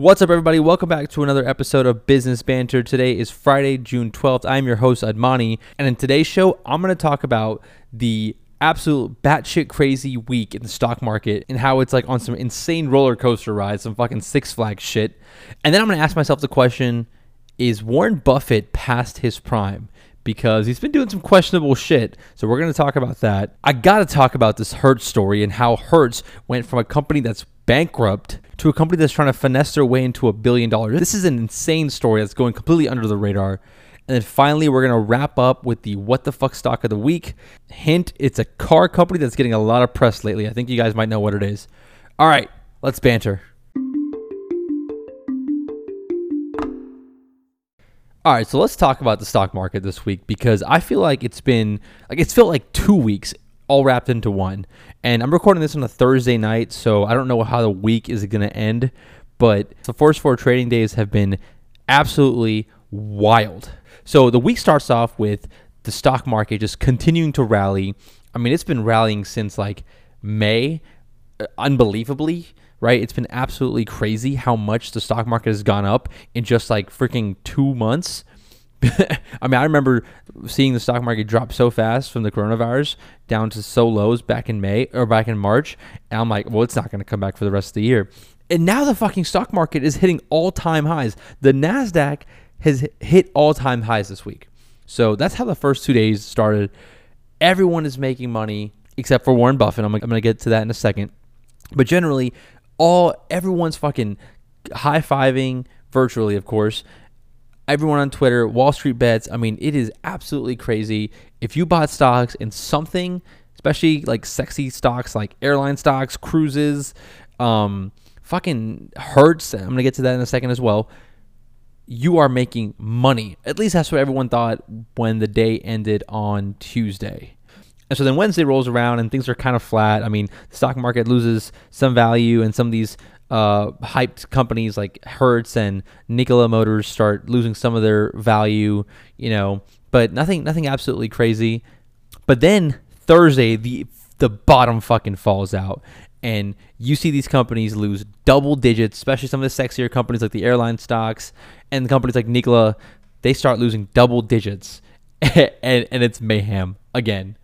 What's up, everybody? Welcome back to another episode of Business Banter. Today is Friday, June 12th. I'm your host, Admani, and in today's show, I'm going to talk about the absolute batshit crazy week in the stock market and how it's like on some insane roller coaster ride, some fucking Six Flags shit. And then I'm going to ask myself the question is Warren Buffett past his prime? Because he's been doing some questionable shit. So we're going to talk about that. I got to talk about this Hertz story and how Hertz went from a company that's bankrupt to a company that's trying to finesse their way into a billion dollars. This is an insane story that's going completely under the radar. And then finally, we're going to wrap up with the what the fuck stock of the week. Hint, it's a car company that's getting a lot of press lately. I think you guys might know what it is. All right, let's banter. All right, so let's talk about the stock market this week because I feel like it's been like it's felt like 2 weeks all wrapped into one. And I'm recording this on a Thursday night, so I don't know how the week is going to end, but the first four trading days have been absolutely wild. So the week starts off with the stock market just continuing to rally. I mean, it's been rallying since like May, uh, unbelievably right? It's been absolutely crazy how much the stock market has gone up in just like freaking two months. I mean, I remember seeing the stock market drop so fast from the coronavirus down to so lows back in May or back in March. And I'm like, well, it's not going to come back for the rest of the year. And now the fucking stock market is hitting all time highs. The NASDAQ has hit all time highs this week. So that's how the first two days started. Everyone is making money except for Warren Buffett. I'm, I'm going to get to that in a second. But generally, all everyone's fucking high fiving virtually, of course. Everyone on Twitter, Wall Street bets. I mean, it is absolutely crazy. If you bought stocks in something, especially like sexy stocks like airline stocks, cruises, um, fucking Hertz. I'm gonna get to that in a second as well. You are making money. At least that's what everyone thought when the day ended on Tuesday. And so then Wednesday rolls around and things are kind of flat. I mean, the stock market loses some value, and some of these uh, hyped companies like Hertz and Nikola Motors start losing some of their value. You know, but nothing, nothing absolutely crazy. But then Thursday, the the bottom fucking falls out, and you see these companies lose double digits, especially some of the sexier companies like the airline stocks and companies like Nikola. They start losing double digits, and and it's mayhem again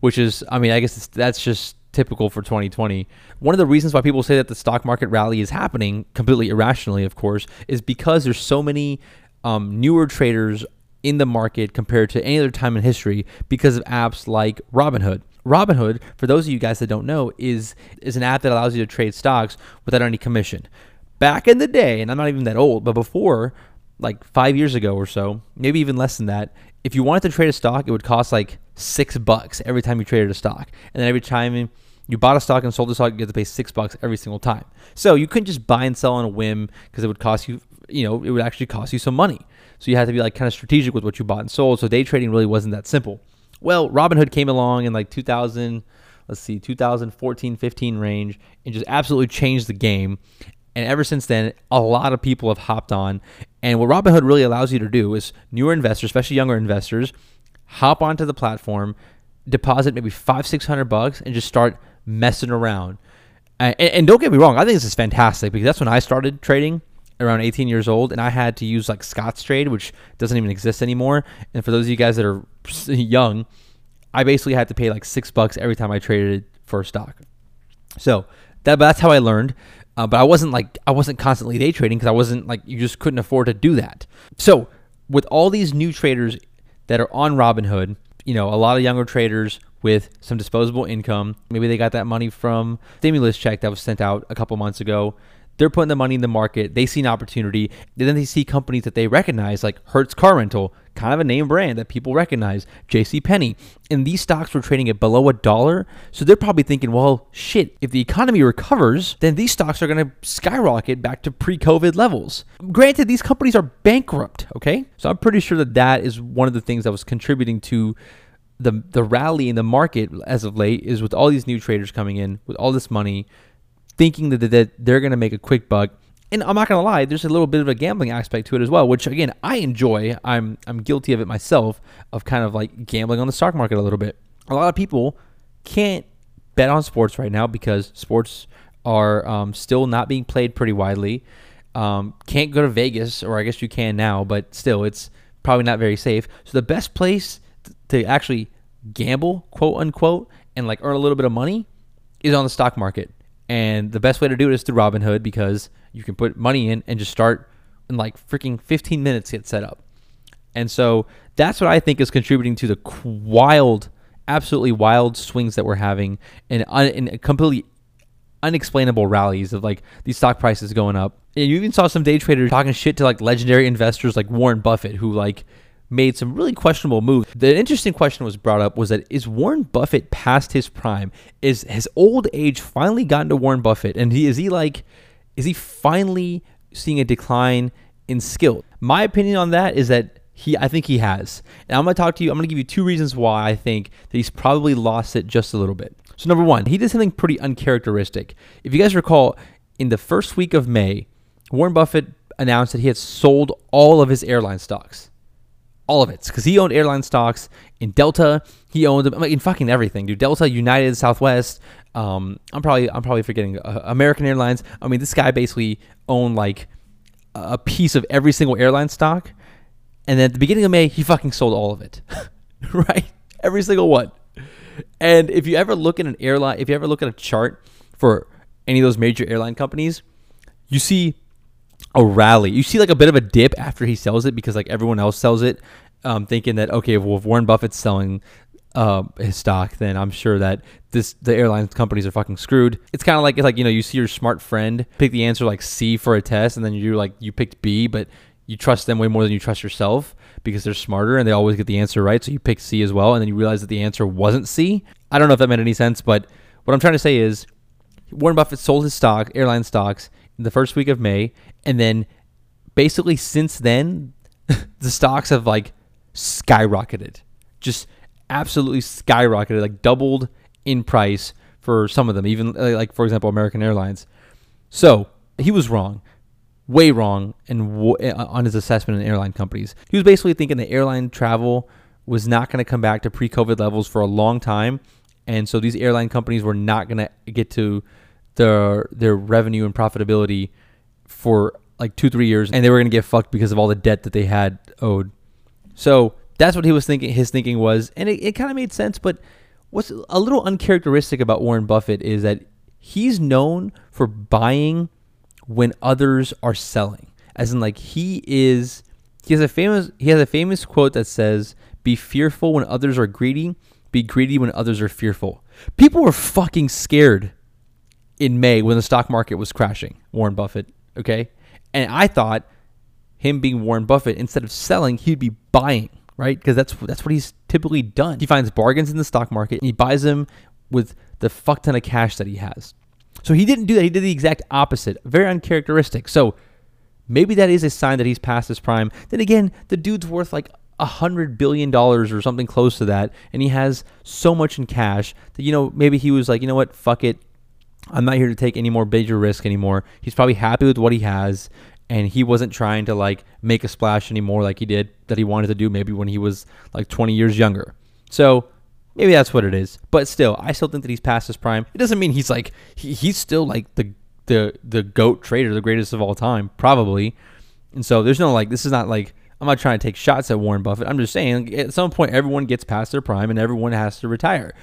which is, I mean, I guess that's just typical for 2020. One of the reasons why people say that the stock market rally is happening completely irrationally, of course, is because there's so many um, newer traders in the market compared to any other time in history because of apps like Robinhood. Robinhood, for those of you guys that don't know, is is an app that allows you to trade stocks without any commission. Back in the day, and I'm not even that old, but before, like five years ago or so, maybe even less than that, if you wanted to trade a stock, it would cost like six bucks every time you traded a stock. And then every time you bought a stock and sold a stock, you had to pay six bucks every single time. So you couldn't just buy and sell on a whim because it would cost you, you know, it would actually cost you some money. So you had to be like kind of strategic with what you bought and sold. So day trading really wasn't that simple. Well, Robinhood came along in like 2000, let's see, 2014, 15 range and just absolutely changed the game. And ever since then, a lot of people have hopped on. And what Robinhood really allows you to do is newer investors, especially younger investors, hop onto the platform, deposit maybe five, six hundred bucks, and just start messing around. And, and, don't get me wrong, I think this is fantastic because that's when I started trading around 18 years old, and I had to use like Scottrade, which doesn't even exist anymore. And for those of you guys that are young, I basically had to pay like six bucks every time I traded for a stock. So that, that's how I learned. Uh, but I wasn't like I wasn't constantly day trading because I wasn't like you just couldn't afford to do that. So with all these new traders that are on Robinhood, you know, a lot of younger traders with some disposable income, maybe they got that money from stimulus check that was sent out a couple months ago they're putting the money in the market. They see an opportunity. And Then they see companies that they recognize, like Hertz Car Rental, kind of a name brand that people recognize, J.C. Penney, and these stocks were trading at below a dollar. So they're probably thinking, well, shit, if the economy recovers, then these stocks are going to skyrocket back to pre-COVID levels. Granted, these companies are bankrupt. Okay, so I'm pretty sure that that is one of the things that was contributing to the the rally in the market as of late is with all these new traders coming in with all this money thinking that, that they're going to make a quick buck. And I'm not going to lie, there's a little bit of a gambling aspect to it as well, which again, I enjoy. I'm I'm guilty of it myself of kind of like gambling on the stock market a little bit. A lot of people can't bet on sports right now because sports are um, still not being played pretty widely. Um, can't go to Vegas, or I guess you can now, but still, it's probably not very safe. So the best place to actually gamble, quote unquote, and like earn a little bit of money is on the stock market. And the best way to do it is through Robinhood because you can put money in and just start in like freaking 15 minutes get set up. And so that's what I think is contributing to the wild, absolutely wild swings that we're having and, and completely unexplainable rallies of like these stock prices going up. And you even saw some day traders talking shit to like legendary investors like Warren Buffett, who like made some really questionable moves. The interesting question was brought up was that is Warren Buffett past his prime? Is his old age finally gotten to Warren Buffett? And he is he like is he finally seeing a decline in skill? My opinion on that is that he I think he has. And I'm gonna talk to you, I'm gonna give you two reasons why I think that he's probably lost it just a little bit. So number one, he did something pretty uncharacteristic. If you guys recall, in the first week of May, Warren Buffett announced that he had sold all of his airline stocks all of it because he owned airline stocks in Delta. He owned them in fucking everything, dude. Delta, United, Southwest. Um, I'm probably I'm probably forgetting uh, American Airlines. I mean, this guy basically owned like a piece of every single airline stock. And then at the beginning of May, he fucking sold all of it, right? Every single one. And if you ever look at an airline, if you ever look at a chart for any of those major airline companies, you see a rally. You see like a bit of a dip after he sells it because like everyone else sells it, um, thinking that okay, well if Warren Buffett's selling uh, his stock, then I'm sure that this the airline companies are fucking screwed. It's kind of like it's like you know you see your smart friend pick the answer like C for a test, and then you like you picked B, but you trust them way more than you trust yourself because they're smarter and they always get the answer right. So you pick C as well, and then you realize that the answer wasn't C. I don't know if that made any sense, but what I'm trying to say is Warren Buffett sold his stock, airline stocks, the first week of May, and then basically since then, the stocks have like skyrocketed, just absolutely skyrocketed, like doubled in price for some of them, even like for example American Airlines. So he was wrong, way wrong, and w- eh, on his assessment in airline companies. He was basically thinking that airline travel was not going to come back to pre-COVID levels for a long time, and so these airline companies were not going to get to their their revenue and profitability for like two three years, and they were to get fucked because of all the debt that they had owed. So that's what he was thinking. His thinking was, and it, it kind of made sense. But what's a little uncharacteristic about Warren Buffett is that he's known for buying when others are selling, as in like he is. He has a famous he has a famous quote that says, "Be fearful when others are greedy, be greedy when others are fearful." People were fucking scared in May when the stock market was crashing, Warren Buffett, okay? And I thought him being Warren Buffett, instead of selling, he'd be buying, right? Because that's that's what he's typically done. He finds bargains in the stock market and he buys them with the fuck ton of cash that he has. So he didn't do that. He did the exact opposite. Very uncharacteristic. So maybe that is a sign that he's past his prime. Then again, the dude's worth like a hundred billion dollars or something close to that, and he has so much in cash that you know maybe he was like, you know what, fuck it, I'm not here to take any more major risk anymore. He's probably happy with what he has, and he wasn't trying to like make a splash anymore like he did that he wanted to do maybe when he was like 20 years younger. So maybe that's what it is. But still, I still think that he's past his prime. It doesn't mean he's like he, he's still like the the the goat trader, the greatest of all time, probably. And so there's no like this is not like I'm not trying to take shots at Warren Buffett. I'm just saying at some point everyone gets past their prime and everyone has to retire.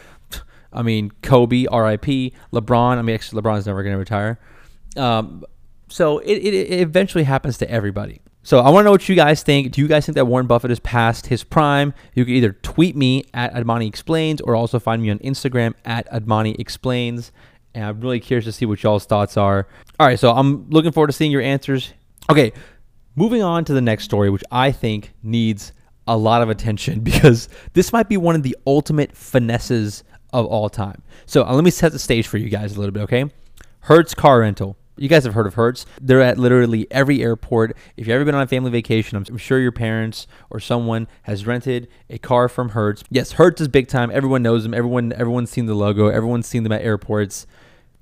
I mean, Kobe, RIP, LeBron. I mean, actually, LeBron's never going to retire. Um, so it, it, it eventually happens to everybody. So I want to know what you guys think. Do you guys think that Warren Buffett has passed his prime? You can either tweet me at Admani Explains or also find me on Instagram at Admani Explains. And I'm really curious to see what y'all's thoughts are. All right, so I'm looking forward to seeing your answers. Okay, moving on to the next story, which I think needs a lot of attention because this might be one of the ultimate finesses of all time. So uh, let me set the stage for you guys a little bit, okay? Hertz Car Rental. You guys have heard of Hertz. They're at literally every airport. If you've ever been on a family vacation, I'm, sure your parents or someone has rented a car from Hertz. Yes, Hertz is big time. Everyone knows them. Everyone, everyone's seen the logo. Everyone's seen them at airports.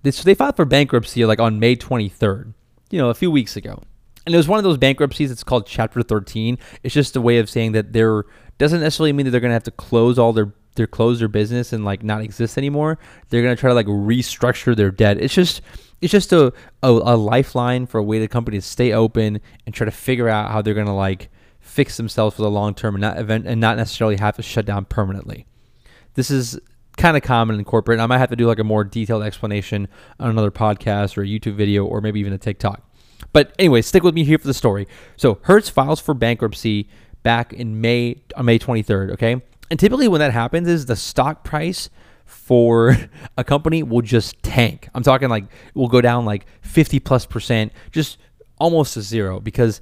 They, so they filed for bankruptcy like on May 23rd, you know, a few weeks ago. And it was one of those bankruptcies. It's called Chapter 13. It's just a way of saying that there doesn't necessarily mean that they're going to have to close all their their close their business and like not exist anymore, they're gonna try to like restructure their debt. It's just it's just a, a, a lifeline for a way the company to stay open and try to figure out how they're gonna like fix themselves for the long term and not event and not necessarily have to shut down permanently. This is kind of common in corporate. I might have to do like a more detailed explanation on another podcast or a YouTube video or maybe even a TikTok. But anyway, stick with me here for the story. So Hertz files for bankruptcy back in May on May 23rd. Okay, and typically when that happens is the stock price for a company will just tank. I'm talking like will go down like 50 plus percent, just almost to zero because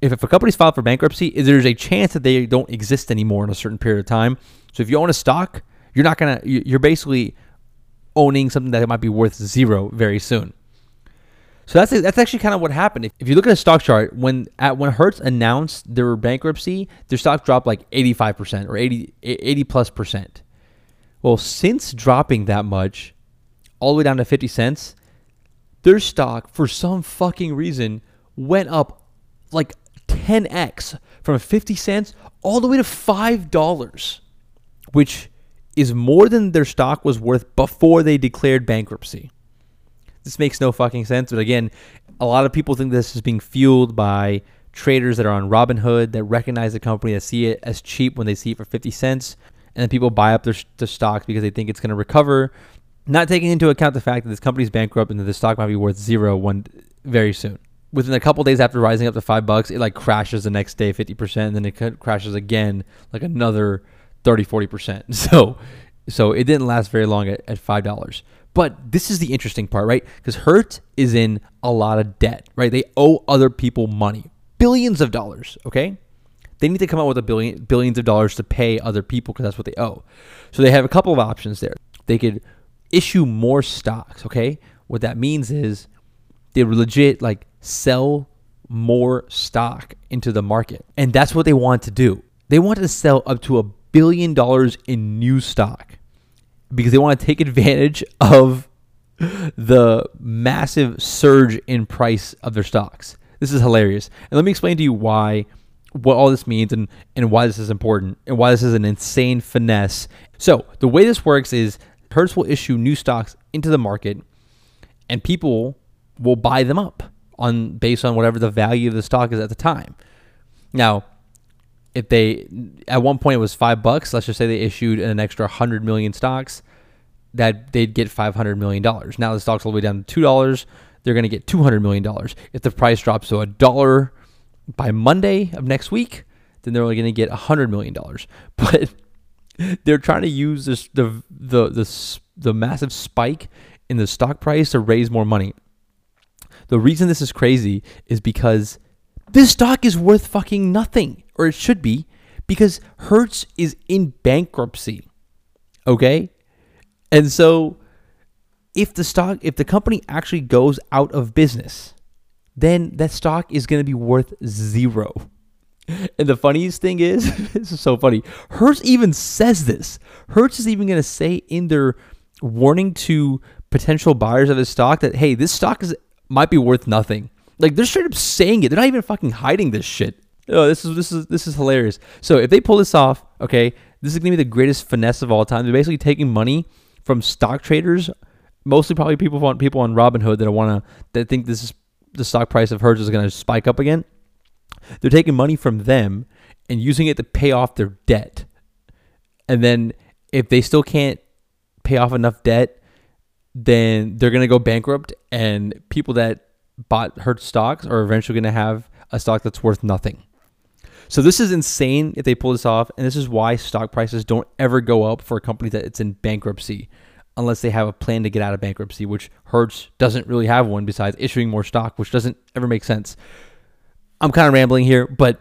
if, if a company's filed for bankruptcy, there's a chance that they don't exist anymore in a certain period of time. So if you own a stock, you're not gonna you're basically owning something that might be worth zero very soon. So that's that's actually kind of what happened. If, if you look at a stock chart, when at when Hertz announced their bankruptcy, their stock dropped like 85% or 80 80 plus percent. Well, since dropping that much, all the way down to 50 cents, their stock for some fucking reason went up like 10x from 50 cents all the way to $5, which is more than their stock was worth before they declared bankruptcy. This makes no fucking sense. But again, a lot of people think this is being fueled by traders that are on Robinhood that recognize the company, that see it as cheap when they see it for 50 cents. And then people buy up their, their stocks because they think it's going to recover, not taking into account the fact that this company's bankrupt and that the stock might be worth zero one very soon. Within a couple days after rising up to five bucks, it like crashes the next day 50%, and then it crashes again like another 30, 40%. So so it didn't last very long at, at $5. But this is the interesting part, right? Because Hertz is in a lot of debt, right? They owe other people money, billions of dollars, okay? They need to come out with a billion billions of dollars to pay other people because that's what they owe. So they have a couple of options there. They could issue more stocks, okay? What that means is they legit like sell more stock into the market. And that's what they want to do. They want to sell up to a billion dollars in new stock because they want to take advantage of the massive surge in price of their stocks. This is hilarious. And let me explain to you why what all this means and, and why this is important and why this is an insane finesse. So, the way this works is Hertz will issue new stocks into the market and people will buy them up on based on whatever the value of the stock is at the time. Now, if they at one point it was five bucks, let's just say they issued an extra hundred million stocks, that they'd get five hundred million dollars. Now the stock's all the way down to two dollars, they're to get two hundred million dollars. If the price drops to a dollar by Monday of next week, then they're only to get hundred million dollars. But they're trying to use this the the the the massive spike in the stock price to raise more money. The reason this is crazy is because this stock is worth fucking nothing, or it should be, because Hertz is in bankruptcy. Okay? And so if the stock if the company actually goes out of business, then that stock is going to be worth zero. And the funniest thing is, this is so funny. Hertz even says this. Hertz is even going to say in their warning to potential buyers of his stock that hey, this stock is might be worth nothing. Like they're straight up saying it. They're not even fucking hiding this shit. Oh, this is this is this is hilarious. So if they pull this off, okay, this is gonna be the greatest finesse of all time. They're basically taking money from stock traders, mostly probably people on people on Robinhood that want to that think this is the stock price of Hertz is gonna spike up again. They're taking money from them and using it to pay off their debt. And then if they still can't pay off enough debt, then they're gonna go bankrupt and people that bought Hertz stocks are eventually to have a stock that's worth nothing. So this is insane if they pull this off, and this is why stock prices don't ever go up for a company that it's in bankruptcy, unless they have a plan to get out of bankruptcy, which Hertz doesn't really have one besides issuing more stock, which doesn't ever make sense. I'm kind of rambling here, but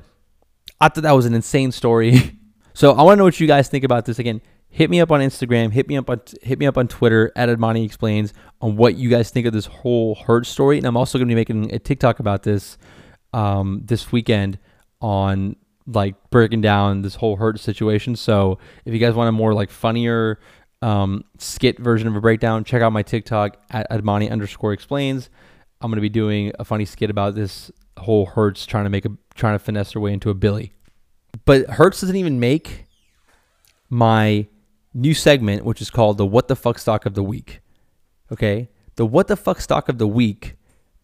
I thought that was an insane story. so I want to know what you guys think about this. Again, hit me up on Instagram, hit me up on hit me up on Twitter at Admani Explains on what you guys think of this whole Hertz story. And I'm also going to be making a TikTok about this um, this weekend on like breaking down this whole Hertz situation. So if you guys want a more like funnier um, skit version of a breakdown, check out my TikTok at Admani underscore explains. I'm to be doing a funny skit about this whole Hertz trying to make a trying to finesse their way into a Billy. But Hertz doesn't even make my new segment, which is called the What the Fuck Stock of the Week. Okay? The What the Fuck Stock of the Week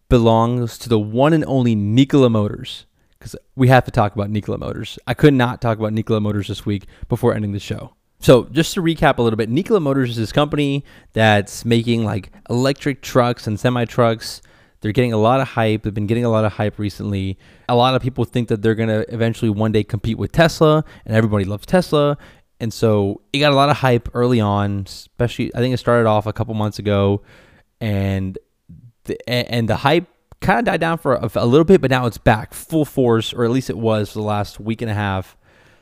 belongs to the one and only Nikola Motors. Because we have to talk about Nikola Motors. I could not talk about Nikola Motors this week before ending the show. So, just to recap a little bit, Nikola Motors is this company that's making like electric trucks and semi trucks. They're getting a lot of hype. They've been getting a lot of hype recently. A lot of people think that they're going to eventually one day compete with Tesla, and everybody loves Tesla. And so it got a lot of hype early on, especially I think it started off a couple months ago, and the, and the hype kind of died down for a, a, little bit, but now it's back full force, or at least it was for the last week and a half.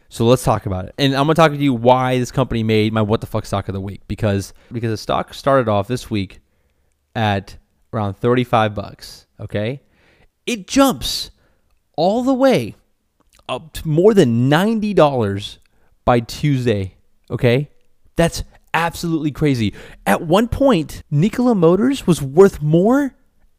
So let's talk about it. And I'm gonna talk to you why this company made my what the fuck stock of the week because because the stock started off this week at around 35 bucks. Okay, it jumps all the way up to more than ninety dollars by Tuesday. Okay, that's absolutely crazy. At one point, Nikola Motors was worth more.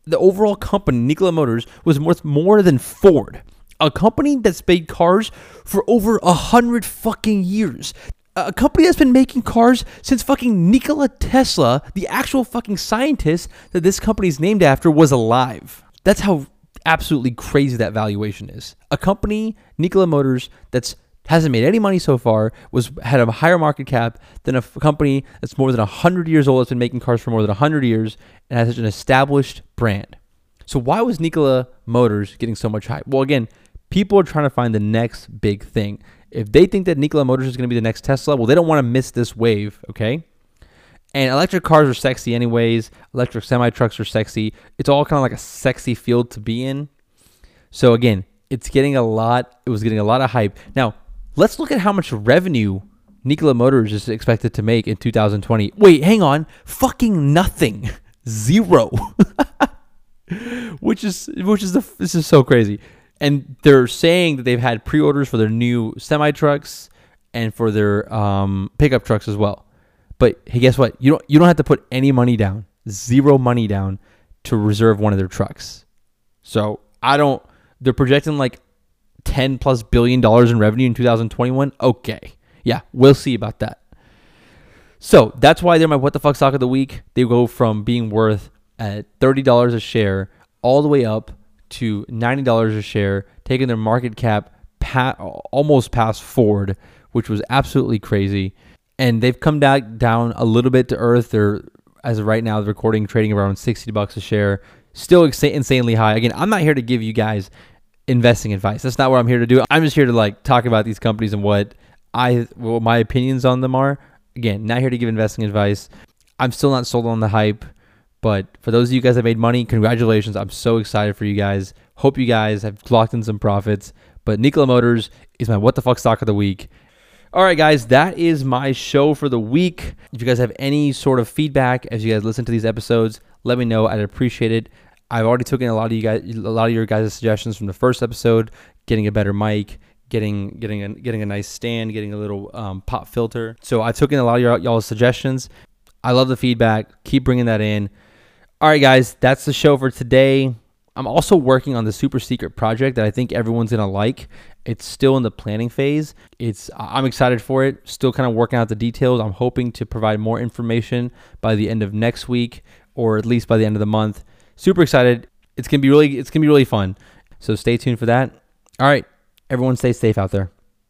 The overall company, Nikola Motors, was worth more than Ford, a company that's made cars for over a hundred fucking years. A company that's been making cars since fucking Nikola Tesla, the actual fucking scientist that this company is named after, was alive. That's how absolutely crazy that valuation is. A company, Nikola Motors, that's hasn't made any money so far, was had a higher market cap than a company that's more than 100 years old, that's been making cars for more than 100 years, and has such an established brand. So why was Nikola Motors getting so much hype? Well, again, people are trying to find the next big thing. If they think that Nikola Motors is going to be the next Tesla, well, they don't want to miss this wave, okay? And electric cars are sexy anyways. Electric semi trucks are sexy. It's all kind of like a sexy field to be in. So again, it's getting a lot. It was getting a lot of hype. Now, Let's look at how much revenue Nikola Motors is expected to make in 2020. Wait, hang on. Fucking nothing. Zero. which is which is the this is so crazy. And they're saying that they've had pre-orders for their new semi trucks and for their um, pickup trucks as well. But hey, guess what? You don't you don't have to put any money down. Zero money down to reserve one of their trucks. So I don't. They're projecting like 10 plus billion dollars in revenue in 2021? Okay. Yeah, we'll see about that. So that's why they're my what the fuck stock of the week. They go from being worth at $30 a share all the way up to $90 a share, taking their market cap pa- almost past Ford, which was absolutely crazy. And they've come back down a little bit to earth. They're as of right now, the recording trading around 60 bucks a share. Still insanely high. Again, I'm not here to give you guys investing advice. That's not what I'm here to do. I'm just here to like talk about these companies and what I what my opinions on them are. Again, not here to give investing advice. I'm still not sold on the hype, but for those of you guys that made money, congratulations. I'm so excited for you guys. Hope you guys have locked in some profits. But Nikola Motors is my what the fuck stock of the week. All right, guys, that is my show for the week. If you guys have any sort of feedback as you guys listen to these episodes, let me know. I'd appreciate it. I've already taken a lot of you guys, a lot of your guys' suggestions from the first episode, getting a better mic, getting getting a getting a nice stand, getting a little um, pop filter. So I took in a lot of your, y'all's suggestions. I love the feedback. Keep bringing that in. All right, guys, that's the show for today. I'm also working on the super secret project that I think everyone's gonna like. It's still in the planning phase. It's I'm excited for it. Still kind of working out the details. I'm hoping to provide more information by the end of next week, or at least by the end of the month super excited. It's gonna be really it's gonna be really fun. So stay tuned for that. All right, everyone, stay safe out there.